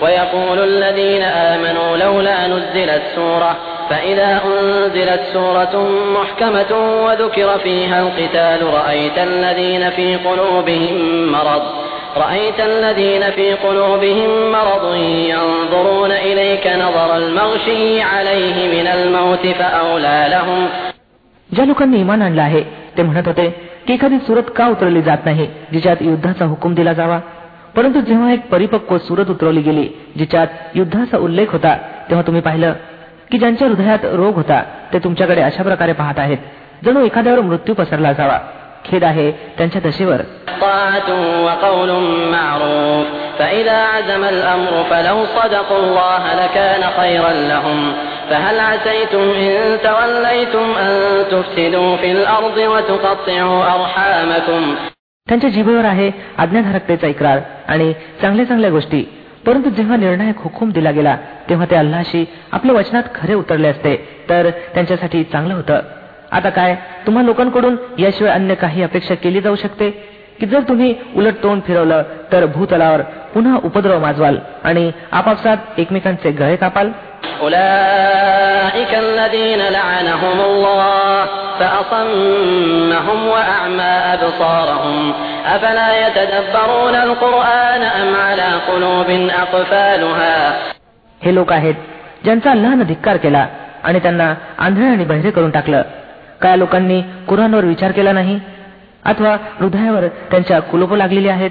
ويقول الذين آمنوا لولا نزلت سورة فإذا أنزلت سورة محكمة وذكر فيها القتال رأيت الذين في قلوبهم مرض رأيت الذين في قلوبهم مرض ينظرون إليك نظر المغشي عليه من الموت فأولى لهم ज्या लोकांनी इमान आणलं आहे ते म्हणत होते की एखादी सुरत का उतरवली जात नाही जिच्यात युद्धाचा हुकूम दिला जावा परंतु जेव्हा एक परिपक्व सुरत उतरवली गेली जिच्यात युद्धाचा उल्लेख होता तेव्हा तुम्ही पाहिलं की ज्यांच्या हृदयात रोग होता ते तुमच्याकडे अशा प्रकारे पाहत आहेत. जणू एखाद्यावर मृत्यू पसरला जावा. खेद आहे त्यांच्या दशेवर. त्यांच्या जीभेवर आहे आज्ञाधारकतेचा इकरार आणि चांगल्या चांगल्या गोष्टी. परंतु जेव्हा निर्णायक हुकूम दिला गेला तेव्हा ते अल्लाशी आपल्या वचनात खरे उतरले असते तर त्यांच्यासाठी चांगलं होतं. आता काय तुम्हा लोकांकडून याशिवाय अन्य काही अपेक्षा केली जाऊ शकते? की जर तुम्ही उलट तोंड फिरवलं तर भूतलावर पुन्हा उपद्रव माजवाल आणि आपापसात एकमेकांचे गळे कापाल? أولئك الذين لعنهم الله فأصمهم وأعمى أبصارهم أفلا يتدبرون القرآن أم على قلوب أقفالها हे लोक आहेत ज्यांचा अल्लानं धिक्कार केला आणि त्यांना आंधळे आणि बहिरे करून टाकलं काय लोकांनी कुराणवर विचार केला नाही अथवा हृदयावर त्यांच्या कुलोप लागलेली आहेत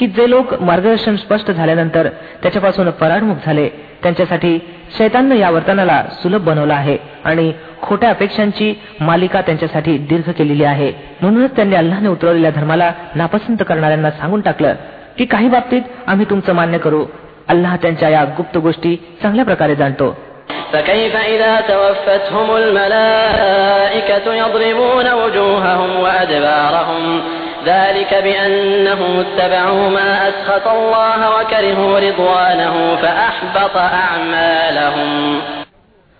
की जे लोक मार्गदर्शन स्पष्ट झाल्यानंतर त्याच्यापासून पराडमुख झाले त्यांच्यासाठी शैताननं या वर्तनाला सुलभ बनवलं आहे आणि खोट्या अपेक्षांची मालिका त्यांच्यासाठी दीर्घ केलेली आहे म्हणूनच त्यांनी अल्लाने उतरवलेल्या धर्माला नापसंत करणाऱ्यांना सांगून टाकलं की काही बाबतीत आम्ही तुमचं मान्य करू अल्लाह त्यांच्या या गुप्त गोष्टी चांगल्या प्रकारे जाणतो فكيف إذا توفتهم الملائكة يضربون وجوههم وأدبارهم ذلك بأنهم اتبعوا ما أسخط الله وكرهوا رضوانه فأحبط أعمالهم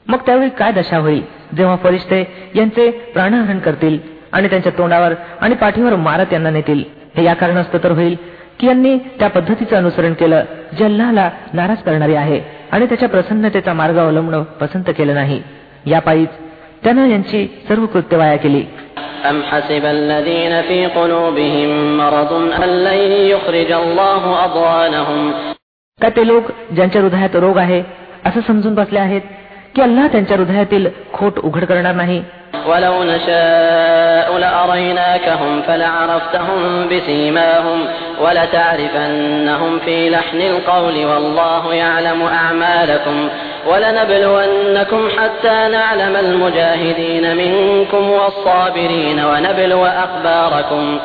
मग त्यावेळी काय दशा होईल जेव्हा फरिश्ते यांचे प्राणहरण करतील आणि त्यांच्या तोंडावर आणि पाठीवर मारत यांना नेतील हे या कारणास्तव तर होईल की यांनी त्या पद्धतीचं अनुसरण केलं जे अल्लाहला नाराज करणारे आहे आणि त्याच्या प्रसन्नतेचा मार्ग अवलंबणं पसंत केलं नाही या पायीच त्यानं यांची सर्व कृत्य वाया केली أم حسب الذين في قلوبهم مرض أن لن يخرج الله أضغانهم का ते लोक ज्यांच्या हृदयात रोग आहे असं समजून बसले आहेत की अल्लाह त्यांच्या हृदयातील खोट उघड करणार नाही ولو نشاء لأريناكهم فلعرفتهم بسيماهم ولتعرفنهم في لحن القول والله يعلم أعمالكم ولنبلونكم حتى نعلم المجاهدين منكم والصابرين ونبلو أخباركم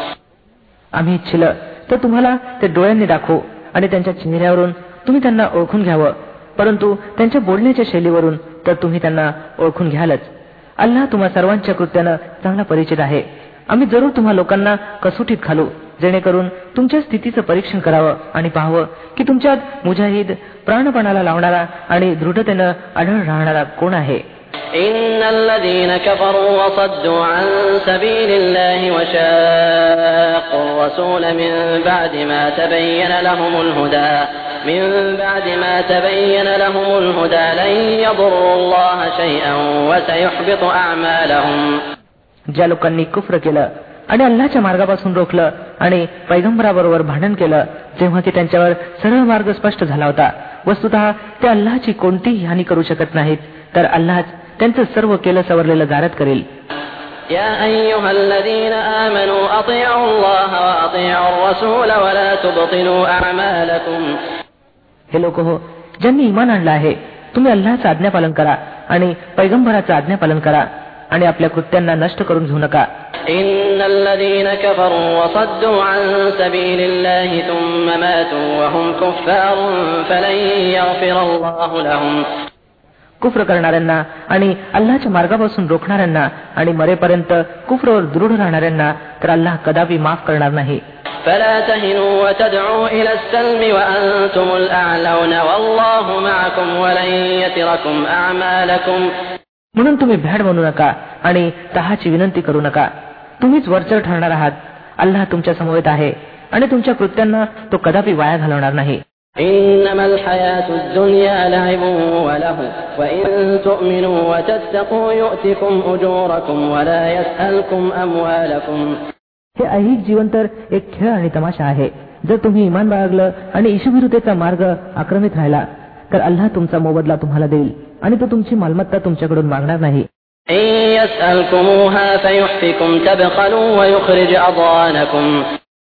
आम्ही इच्छिलं तर तुम्हाला ते डोळ्यांनी दाखवू आणि त्यांच्या चेहऱ्यावरून तुम्ही त्यांना ओळखून घ्यावं परंतु त्यांच्या बोलण्याच्या शैलीवरून तर तुम्ही त्यांना ओळखून घ्यालच अल्लाह तुम्हा सर्वांच्या कृत्यानं चांगला परिचित आहे आम्ही जरूर तुम्हा लोकांना कसोटीत घालू जेणेकरून तुमच्या स्थितीचं परीक्षण करावं आणि पाहावं की तुमच्यात मुजाहिद प्राणपणाला लावणारा आणि दृढतेनं आढळ राहणारा कोण आहे إن الذين كفروا وصدوا عن سبيل الله وشاقوا الرسول من بعد ما تبين لهم الهدى من بعد ما تبين لهم الهدى لن يضروا الله شيئا وسيحبط أعمالهم ज्या लोकांनी कुफ्र केलं आणि अल्लाच्या मार्गापासून रोखलं आणि पैगंबराबरोबर भांडण केलं जेव्हा की त्यांच्यावर सरळ मार्ग स्पष्ट झाला होता वस्तुत ते अल्लाची कोणतीही हानी करू शकत नाहीत. तर अल्लाह त्यांचं सर्व केलं सवरलेलं गारत करेल. हे लोक हो ज्यांनी इमान आणलं आहे तुम्ही अल्लाचं आज्ञापालन करा आणि पैगंबराचं आज्ञापालन करा. आणि आपल्या कृत्यांना नष्ट करून घेऊ नका إن الذين كفروا وصدوا عن سبيل الله ثم ماتوا وهم كفار فلن يغفر الله لهم कुफ्र करणाऱ्यांना आणि अल्लाच्या मार्गापासून रोखणाऱ्यांना आणि मरेपर्यंत कुफ्रवर दृढ राहणाऱ्यांना तर अल्लाह कदापि माफ करणार नाही فلا تهنوا وتدعوا إلى السلم وأنتم الأعلون والله معكم ولن يتركم أعمالكم म्हणून तुम्ही भॅड म्हणू नका आणि तहाची विनंती करू नका. तुम्हीच वरचर ठरणार आहात. अल्लाह तुमच्या समवेत आहे आणि तुमच्या कृत्यांना तो कदापि वाया घालवणार नाही. हे अहिक जीवन तर एक खेळ आणि तमाशा आहे. जर तुम्ही इमान बाळगलं आणि इशुभिरुतेचा मार्ग आक्रमित राहिला तर अल्लाह तुमचा मोबदला तुम्हाला देईल आणि तो तुमची मालमत्ता तुमच्याकडून मागणार नाही.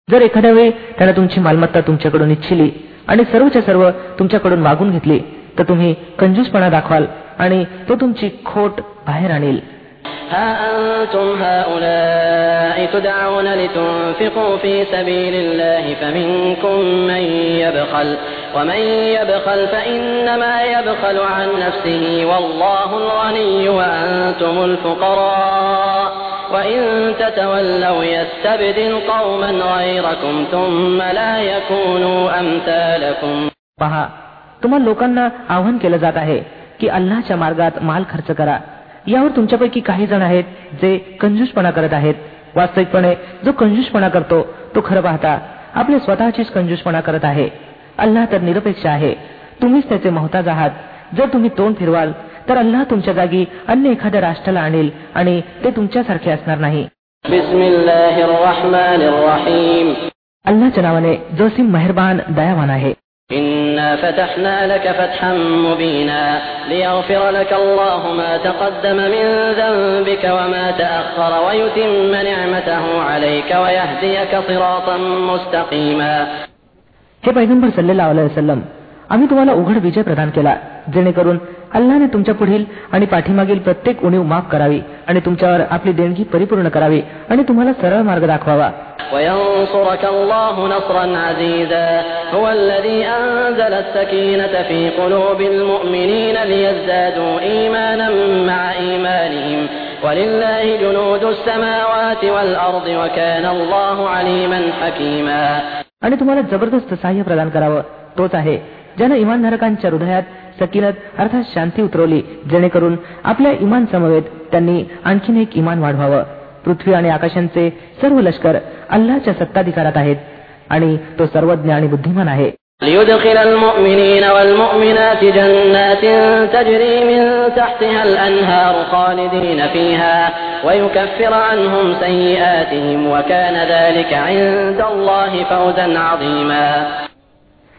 जर एखाद्या वेळी त्याने तुमची मालमत्ता तुमच्याकडून इच्छिली आणि सर्वच्या सर्व तुमच्याकडून मागून घेतली तर तुम्ही कंजूसपणा दाखवाल आणि तो तुमची खोट बाहेर आणेल. ها أنتم هؤلاء تدعون لتنفقوا في سبيل الله فمنكم من يبخل ومن يبخل فإنما يبخل عن نفسه والله الغني وأنتم الفقراء وإن تتولوا يستبدل قوما غيركم ثم لا يكونوا أمثالكم पहा तुम्हाला लोकांना आव्हान केलं जात आहे की अल्लाच्या मार्गात माल खर्च करा यावर तुमच्यापैकी काही जण आहेत जे कंजूसपणा करत आहेत. वास्तविकपणे जो कंजूसपणा करतो तो खरं पाहता आपले स्वतःचीच कंजूसपणा करत आहे. अल्लाह तर निरपेक्ष आहे. तुम्हीच त्याचे महताज आहात. जर तुम्ही तोंड फिरवाल तर अल्लाह तुमच्या जागी अन्य एखाद्या राष्ट्राला आणेल आणि ते तुमच्यासारखे असणार नाही. अल्लाच्या नावाने जसीम मेहरबान दयावान आहे. إنا فتحنا لك فتحا مبينا ليغفر لك الله ما تقدم من ذنبك وما تأخر ويتم نعمته عليك ويهديك صراطا مستقيما हे पैगंबर सल्लेला वसलम आम्ही तुम्हाला उघड विजय प्रदान केला जेणेकरून अल्लाने तुमच्या पुढील आणि पाठीमागील प्रत्येक उणीव माफ करावी आणि तुमच्यावर आपली देणगी परिपूर्ण करावी आणि तुम्हाला सरळ मार्ग दाखवावा وينصرك الله نصرا عزيزا هو الذي أنزل السكينة في قلوب المؤمنين ليزدادوا إيمانا مع إيمانهم ولله جنود السماوات والأرض وكان الله عليما حكيما आणि तुम्हाला जबरदस्त सहाय्य प्रदान करावं तोच आहे ज्यानं इमानधारकांच्या हृदयात सकिनत अर्थात शांती उतरवली जेणेकरून आपल्या इमान समवेत त्यांनी आणखीन एक इमान वाढवावं पृथ्वी आणि आकाशांचे सर्व लष्कर अल्लाच्या सत्ताधिकारात आहेत आणि तो सर्वज्ञ आणि बुद्धिमान आहे ليدخل المؤمنين والمؤمنات جنات تجري من تحتها الأنهار خالدين فيها ويكفر عنهم سيئاتهم وكان ذلك عند الله فوزا عظيما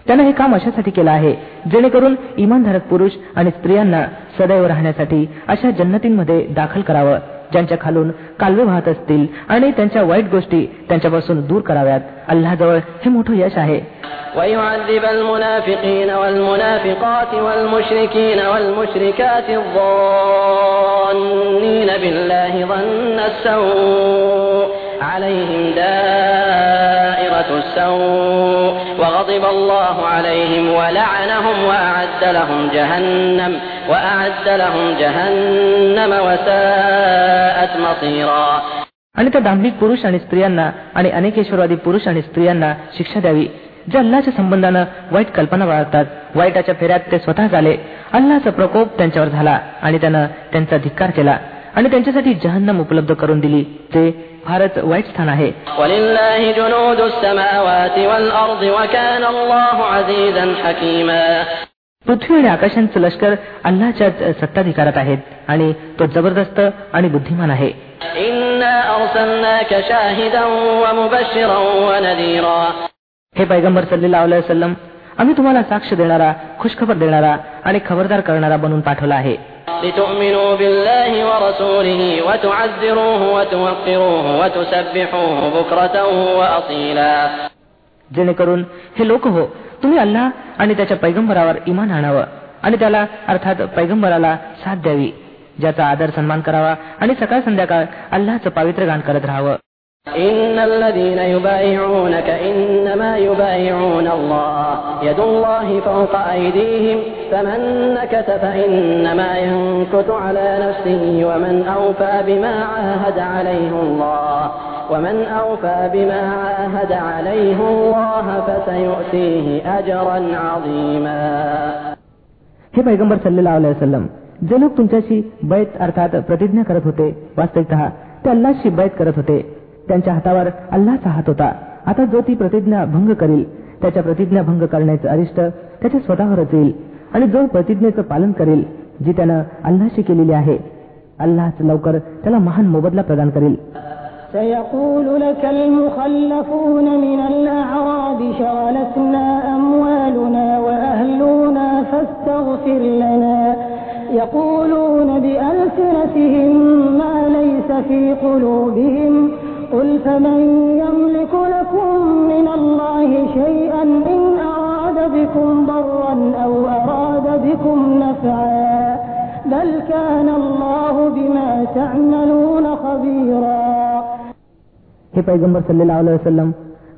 त्यानं हे काम अशासाठी केलं आहे जेणेकरून इमानधारक पुरुष आणि स्त्रियांना सदैव राहण्यासाठी अशा जन्नतींमध्ये दाखल करावं ज्यांच्या खालून कालवे वाहत असतील आणि त्यांच्या वाईट गोष्टी त्यांच्यापासून दूर कराव्यात अल्लाजवळ हे मोठं यश आहे ويعذب المنافقين والمنافقات والمشركين والمشركات الظانين بالله ظن السوء عليهم دائرة السوء وغضب الله عليهم ولعنهم وأعد لهم جهنم وأعد لهم جهنم وساءت مصيرا आणि त्या दांभिक पुरुष आणि स्त्रियांना आणि अनेकेश्वरवादी पुरुष आणि स्त्रियांना शिक्षा द्यावी जे अल्लाच्या संबंधानं वाईट कल्पना बाळगतात वाईटाच्या फेऱ्यात ते स्वतः झाले अल्लाचा प्रकोप त्यांच्यावर झाला आणि त्यानं त्यांचा धिक्कार केला आणि त्यांच्यासाठी जहन्नम उपलब्ध करून दिली ते फारच वाईट स्थान आहे. पृथ्वी आणि आकाशांचं लष्कर अल्लाच्या सत्ताधिकारात आहेत आणि तो जबरदस्त आणि बुद्धिमान आहे. हे पैगंबर सल्लेला सल्लम आम्ही तुम्हाला साक्ष देणारा खुशखबर देणारा आणि खबरदार करणारा बनून पाठवला आहे. لتؤمنوا بالله ورسوله وتعزروه وتوقروه وتسبحوه بكرة وأصيلا जेणेकरून हे लोक हो तुम्ही अल्लाह आणि त्याच्या पैगंबरावर इमान आणावं आणि त्याला अर्थात पैगंबराला साथ द्यावी ज्याचा आदर सन्मान करावा आणि सकाळ संध्याकाळ अल्लाचं पावित्र गान करत राहावं إن الذين يبايعونك إنما يبايعون الله يد الله فوق أيديهم فمن نكث فإنما ينكث على نفسه ومن أوفى بما عاهد عليه الله ومن أوفى بما عاهد عليه الله فسيؤتيه أجرا عظيما हे पैगंबर सल्लेला वसलम जे लोक तुमच्याशी बैत अर्थात प्रतिज्ञा करत होते वास्तविकत ते अल्लाशी बैत करत होते त्यांच्या हातावर अल्लाचा हात होता आता जो ती प्रतिज्ञा भंग करील त्याच्या प्रतिज्ञा भंग करण्याचं अरिष्ट त्याच्या स्वतःवरच येईल आणि जो प्रतिज्ञेचं पालन करेल जी त्यानं अल्लाशी केलेली आहे अल्लाच लवकर त्याला महान मोबदला प्रदान करेल سيقول لك المخلفون من الأعراب شغلتنا أموالنا وأهلنا فاستغفر لنا يقولون بألسنتهم ما ليس في قلوبهم قل فمن يملك لكم من الله شيئا إن أراد بكم ضرا أو أراد بكم نفعا بل كان الله بما تعملون خبيرا हे पैगंबर सल्लेला वसलम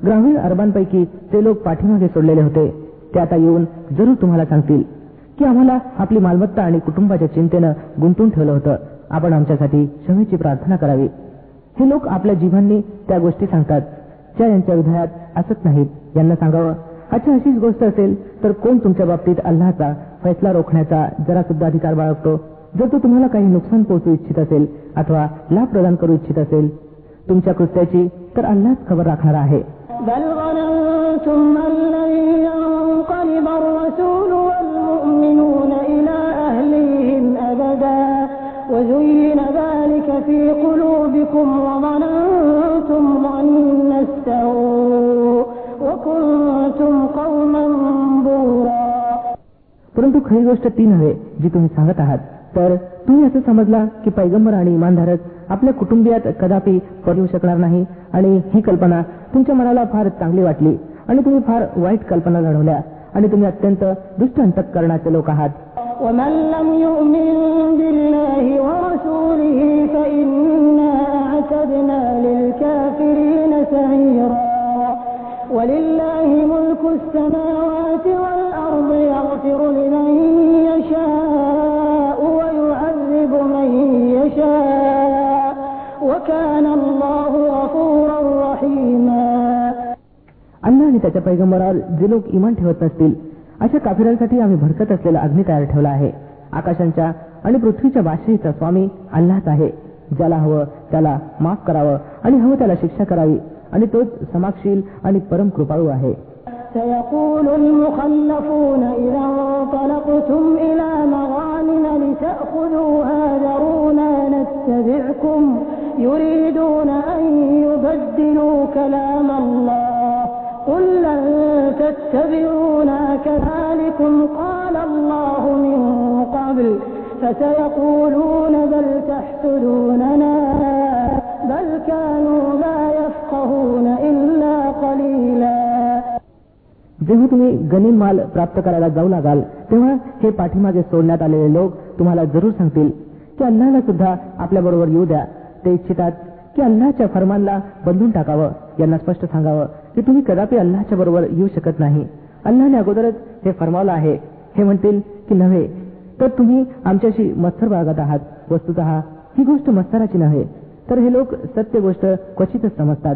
ग्रामीण अरबांपैकी ते लोक पाठीमागे सोडलेले होते ते आता येऊन जरूर तुम्हाला सांगतील की आम्हाला आपली मालमत्ता आणि कुटुंबाच्या चिंतेनं गुंतून ठेवलं होतं आपण आमच्यासाठी क्षमेची प्रार्थना करावी हे लोक आपल्या जीवांनी त्या गोष्टी सांगतात ज्या यांच्या हृदयात असत नाहीत. यांना सांगावं अच्छा अशीच गोष्ट असेल तर कोण तुमच्या बाबतीत अल्लाचा फैसला रोखण्याचा जरा सुद्धा अधिकार बाळगतो? जर तो तुम्हाला काही नुकसान पोहोचू इच्छित असेल अथवा लाभ प्रदान करू इच्छित असेल तुमच्या कृत्याची तर अल्लाच खबर राखणार आहे. قلوبكم وظننتم ظن السوء وكنتم قوما بورا परंतु खरी गोष्ट ती नव्हे जी तुम्ही सांगत आहात तर तुम्ही असं समजला की पैगंबर आणि इमानधारक आपल्या कुटुंबियात कदापि येऊ शकणार नाही आणि ही कल्पना तुमच्या मनाला फार चांगली वाटली आणि तुम्ही फार वाईट कल्पना लढवल्या आणि तुम्ही अत्यंत दुष्ट अंतकरणाचे लोक आहात أعتدنا للكافرين سعيرا ولله ملك السماوات والأرض يغفر لمن يشاء ويعذب من يشاء وكان الله غفورا رحيما अल्लाह आणि त्याच्या पैगंबरावर जे लोक इमान ठेवत नसतील अशा काफिरांसाठी आम्ही भडकत असलेला अग्नी तयार ठेवला आहे आकाशांच्या आणि पृथ्वीच्या बादशाहीचा स्वामी अल्लाच आहे ज्याला हवं त्याला माफ करावं आणि हवं त्याला शिक्षा करावी आणि तोच समाक्षील आणि परम कृपाळू आहे سيقول المخلفون إذا انطلقتم إلى مغانم لتأخذوها ذرونا نتبعكم يريدون أن يبدلوا كلام الله قل لن تتبعونا كذلكم قال الله من قبل فسيقولون بل تحسدوننا بل كانوا لا يفقهون إلا قليلا जेव्हा तुम्ही गनिम माल प्राप्त करायला जाऊ लागाल तेव्हा हे पाठीमागे सोडण्यात आलेले लोक तुम्हाला जरूर सांगतील की अल्लाला सुद्धा आपल्या बरोबर येऊ द्या ते इच्छितात की अल्लाच्या फरमानला बदलून टाकावं यांना स्पष्ट सांगावं की तुम्ही कदापि अल्लाच्या बरोबर येऊ शकत नाही अल्लाने अगोदरच हे फरमावलं आहे हे म्हणतील की नव्हे तर तुम्ही आमच्याशी मत्सर बाळगत आहात वस्तुत ही गोष्ट मत्सराची नव्हे. तर हे लोक सत्य गोष्ट क्वचितच समजतात.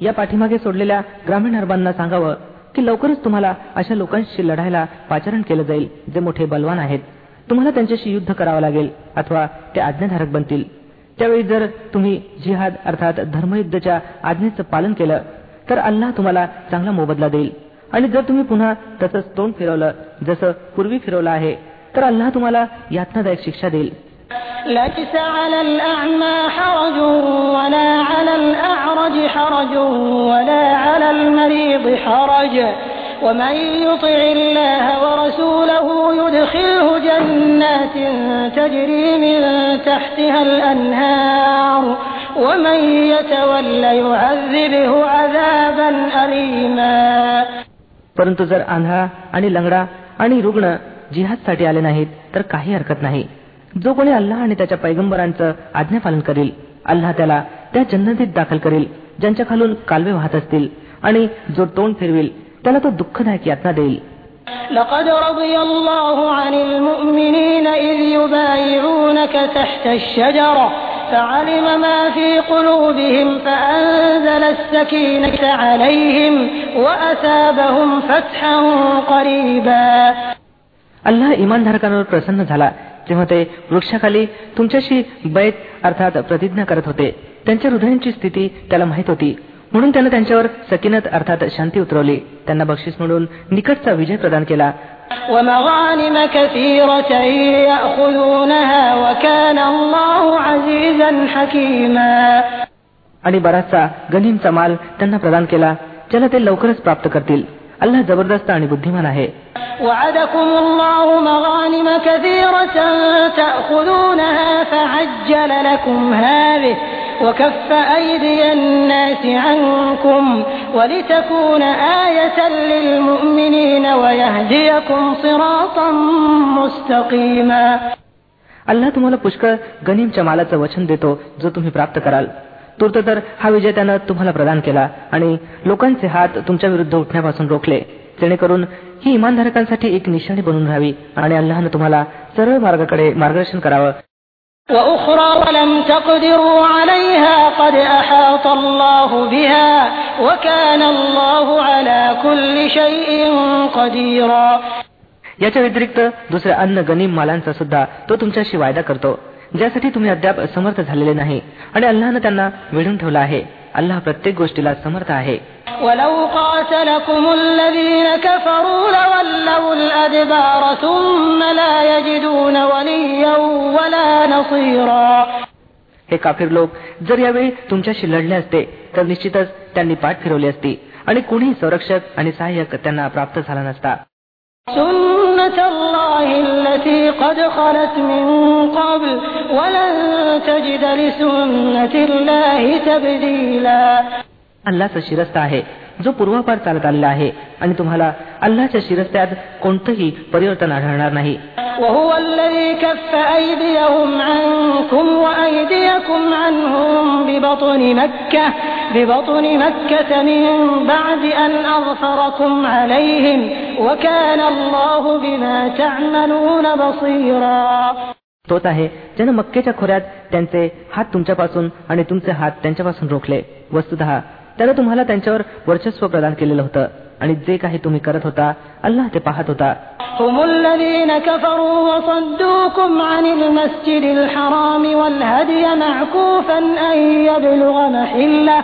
या पाठीमागे सोडलेल्या ग्रामीण अरबांना सांगावं की लवकरच तुम्हाला अशा लोकांशी लढायला पाचारण केलं जाईल जे मोठे बलवान आहेत. तुम्हाला त्यांच्याशी युद्ध करावं लागेल अथवा ते आज्ञाधारक बनतील. त्यावेळी जर तुम्ही जिहाद अर्थात धर्मयुद्धच्या आज्ञेचं पालन केलं तर अल्लाह तुम्हाला चांगला मोबदला देईल. आणि जर तुम्ही पुन्हा तसंच तोंड फिरवलं जसं पूर्वी फिरवलं आहे तर अल्लाह तुम्हाला यातनादायक शिक्षा देईल. ليس على الأعمى حرج ولا على الأعرج حرج ولا على المريض حرج ومن يطع الله ورسوله يدخله جنات تجري من تحتها الأنهار ومن يتول يعذبه عذابا أليما परंतु जर आंधळा आणि लंगडा आणि रुग्ण जिहादसाठी आले नाहीत तर काही हरकत नाही जो कोणी अल्लाह आणि त्याच्या पैगंबरांचं आज्ञापालन करील अल्लाह त्याला त्या जन्नतीत दाखल करील ज्यांच्या खालून कालवे वाहत असतील आणि जो तोंड फिरविल त्याला तो दुःखदायक यातना देईल لقد رضي الله عن المؤمنين إذ يبايعونك تحت الشجرة فعلم ما في قلوبهم فأنزل السكينة عليهم وأثابهم فتحا قريبا अल्लाह इमानधारकांवर प्रसन्न झाला तेव्हा ते वृक्षाखाली तुमच्याशी बैत अर्थात प्रतिज्ञा करत होते त्यांच्या हृदयांची स्थिती त्याला माहित होती म्हणून त्यानं त्यांच्यावर सकिनत अर्थात शांती उतरवली त्यांना बक्षीस म्हणून निकटचा विजय प्रदान केला ومغانم كثيرة يأخذونها وكان الله عزيزا حكيما आणि बराचसा गनिमचा माल त्यांना प्रदान केला ज्याला ते लवकरच प्राप्त करतील अल्लाह जबरदस्त आणि बुद्धिमान आहे وعدكم الله مغانم كثيرة تأخذونها فعجل لكم هذه وكف أيدي الناس عنكم ولتكون آية للمؤمنين ويهديكم صراطا مستقيما अल्लाह तुम्हाला पुष्कळ गनिमच्या मालाचं वचन देतो जो तुम्ही प्राप्त कराल तूर्त तर हा विजय त्यानं तुम्हाला प्रदान केला आणि लोकांचे हात तुमच्या विरुद्ध उठण्यापासून रोखले जेणेकरून ही इमानधारकांसाठी एक निशाणी बनून राहावी आणि अल्लाहनं तुम्हाला सरळ मार्गाकडे मार्गदर्शन करावं وأخرى ولم تقدروا عليها قد أحاط الله بها وكان الله على كل شيء قديرا याच्या व्यतिरिक्त दुसऱ्या अन्न गनिम मालांचा सुद्धा तो तुमच्याशी वायदा करतो ज्यासाठी तुम्ही अद्याप समर्थ झालेले नाही. आणि अल्लानं त्यांना वेढून ठेवलं आहे. अल्लाह प्रत्येक गोष्टीला समर्थ आहे. हे काफीर लोक जर यावेळी तुमच्याशी लढले असते तर निश्चितच त्यांनी पाठ फिरवली असती. आणि कुणीही संरक्षक आणि सहाय्यक त्यांना प्राप्त झाला नसता. سنة الله التي قد خلت من قبل ولن تجد لسنة الله تبديلا अल्लाचं शिरस्त आहे जो पूर्वापार चालत आलेला आहे आणि तुम्हाला अल्लाच्या शिरस्त्यात कोणतंही परिवर्तन आढळणार नाही وهو الذي كف أيديهم عنكم وأيديكم عنهم ببطن مكة ببطن مكة من بعد أن أظفركم عليهم وكان الله بما تعملون بصيرا तोच आहे ज्यानं मक्केच्या खोऱ्यात त्यांचे हात तुमच्यापासून आणि तुमचे हात त्यांच्यापासून रोखले वस्तुत त्यानं तुम्हाला त्यांच्यावर वर्चस्व प्रदान केलेलं होतं आणि जे काही तुम्ही करत होता अल्लाह ते पाहत होता هم الذين كفروا وصدوكم عن المسجد الحرام والهدي معكوفا أن يبلغ محله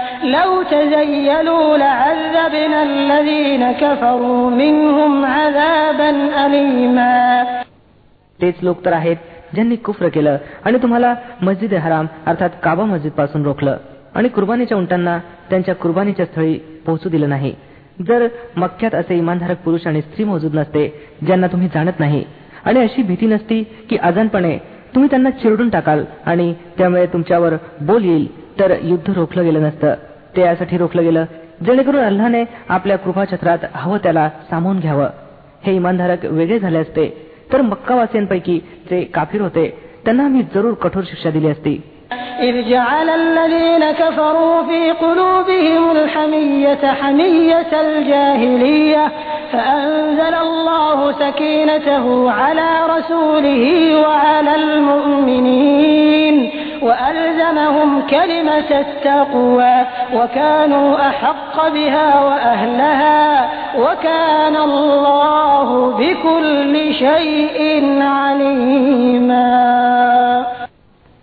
لو تزيلوا لعذبنا الذين كفروا منهم عذابا أليما तेच लोक तर आहेत ज्यांनी कुफ्र केलं आणि तुम्हाला मस्जिद हराम अर्थात काबा मस्जिद पासून रोखलं आणि कुर्बानीच्या उंटांना त्यांच्या कुर्बानीच्या स्थळी पोहोचू दिलं नाही जर मक्क्यात असे इमानधारक पुरुष आणि स्त्री मौजूद नसते ज्यांना तुम्ही जाणत नाही आणि अशी भीती नसती की अजानपणे तुम्ही त्यांना चिरडून टाकाल आणि त्यामुळे तुमच्यावर बोल येईल तर युद्ध रोखलं गेलं नसतं ते यासाठी रोखलं गेलं जेणेकरून अल्लाने आपल्या कृपाछत्रात हवं त्याला सामावून घ्यावं हे इमानधारक वेगळे झाले असते तर मक्कावासियांपैकी जे काफीर होते त्यांना आम्ही जरूर कठोर शिक्षा दिली असती إذ جعل الذين كفروا في قلوبهم الحمية حمية الجاهلية فأنزل الله سكينته على رسوله وعلى المؤمنين وألزمهم كلمة التقوى وكانوا أحق بها وأهلها وكان الله بكل شيء عليما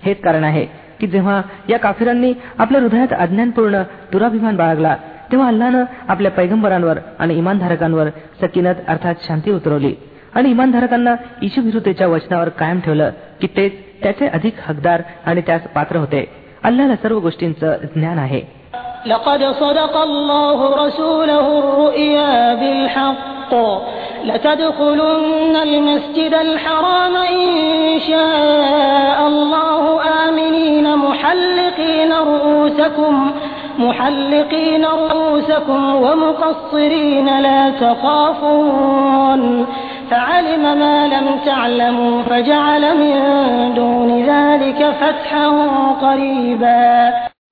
हेच कारण आहे की जेव्हा या काफिरांनी आपल्या हृदयात अज्ञानपूर्ण दुराभिमान बाळगला तेव्हा अल्लानं आपल्या पैगंबरांवर आणि इमानधारकांवर सकिनत अर्थात शांती उतरवली आणि इमानधारकांना विरुद्धच्या वचनावर कायम ठेवलं की ते त्याचे अधिक हकदार आणि त्यास पात्र होते अल्लाला सर्व गोष्टींचं ज्ञान आहे لقد صدق الله رسوله الرؤيا بالحق لتدخلن المسجد الحرام إن شاء الله آمنين محلقين رؤوسكم محلقين رؤوسكم ومقصرين لا تخافون فعلم ما لم تعلموا فجعل من دون ذلك فتحا قريبا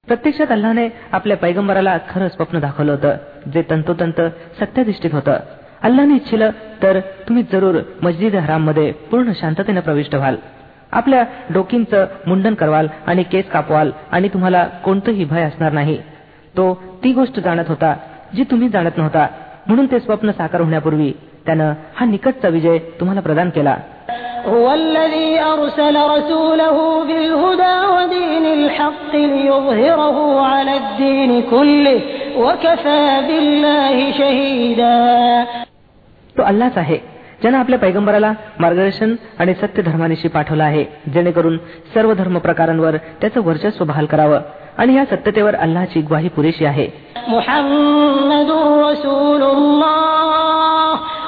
प्रत्यक्षात अल्लाने आपल्या पैगंबराला खरं स्वप्न दाखवलं होतं जे तंतोतंत सत्याधिष्ठित होतं अल्लाने इच्छिलं तर तुम्ही जरूर मस्जिद हराम मध्ये पूर्ण शांततेने प्रविष्ट व्हाल आपल्या डोकींचं मुंडन करवाल आणि केस कापवाल आणि तुम्हाला कोणतंही भय असणार नाही तो ती गोष्ट जाणत होता जी तुम्ही जाणत नव्हता म्हणून ते स्वप्न साकार होण्यापूर्वी त्यानं हा निकटचा विजय तुम्हाला प्रदान केला هو الذي أرسل رسوله بالهدى ودين الحق ليظهره على الدين كله وكفى بالله شهيدا तो अल्लाच आहे ज्यानं आपल्या पैगंबराला मार्गदर्शन आणि सत्य धर्मानिशी पाठवलं आहे जेणेकरून सर्व धर्म प्रकारांवर त्याचं वर्चस्व बहाल करावं आणि या सत्यतेवर अल्लाची ग्वाही पुरेशी आहे محمد رسول الله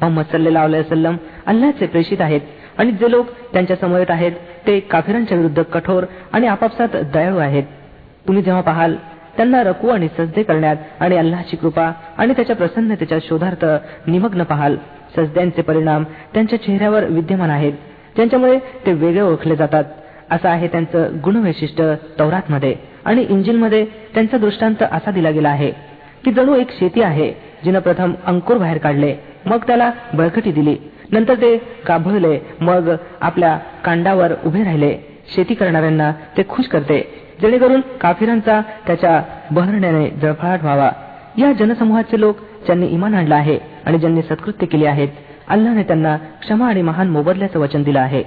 मोहम्मद सल्लेला वसलम अल्लाचे प्रेषित आहेत. आणि जे लोक त्यांच्या समवेत आहेत ते काफिरांच्या विरुद्ध कठोर आणि आपापसात दयाळू आहेत. तुम्ही जेव्हा पाहाल त्यांना रकू आणि सजदे करण्यात आणि अल्लाची कृपा आणि त्याच्या प्रसन्नतेच्या शोधार्थ निमग्न पाहाल. सजद्यांचे परिणाम त्यांच्या चेहऱ्यावर विद्यमान आहेत. ज्यांच्यामुळे ते वेगळे ओळखले जातात. असं आहे त्यांचं गुणवैशिष्ट्य तौरात मध्ये आणि इंजिनमध्ये त्यांचा दृष्टांत असा दिला गेला आहे की जणू एक शेती आहे जिनं प्रथम अंकुर बाहेर काढले. मग त्याला बळकटी दिली. नंतर ते काभळले मग आपल्या कांडावर उभे राहिले. शेती करणाऱ्यांना ते खुश करते. जेणेकरून काफिरांचा त्याच्या बहरण्याने जळफळाट व्हावा. या जनसमूहाचे लोक ज्यांनी इमान आणलं आहे आणि ज्यांनी सत्कृत्य केली आहेत अल्लाने त्यांना क्षमा आणि महान मोबदल्याचं वचन दिलं आहे.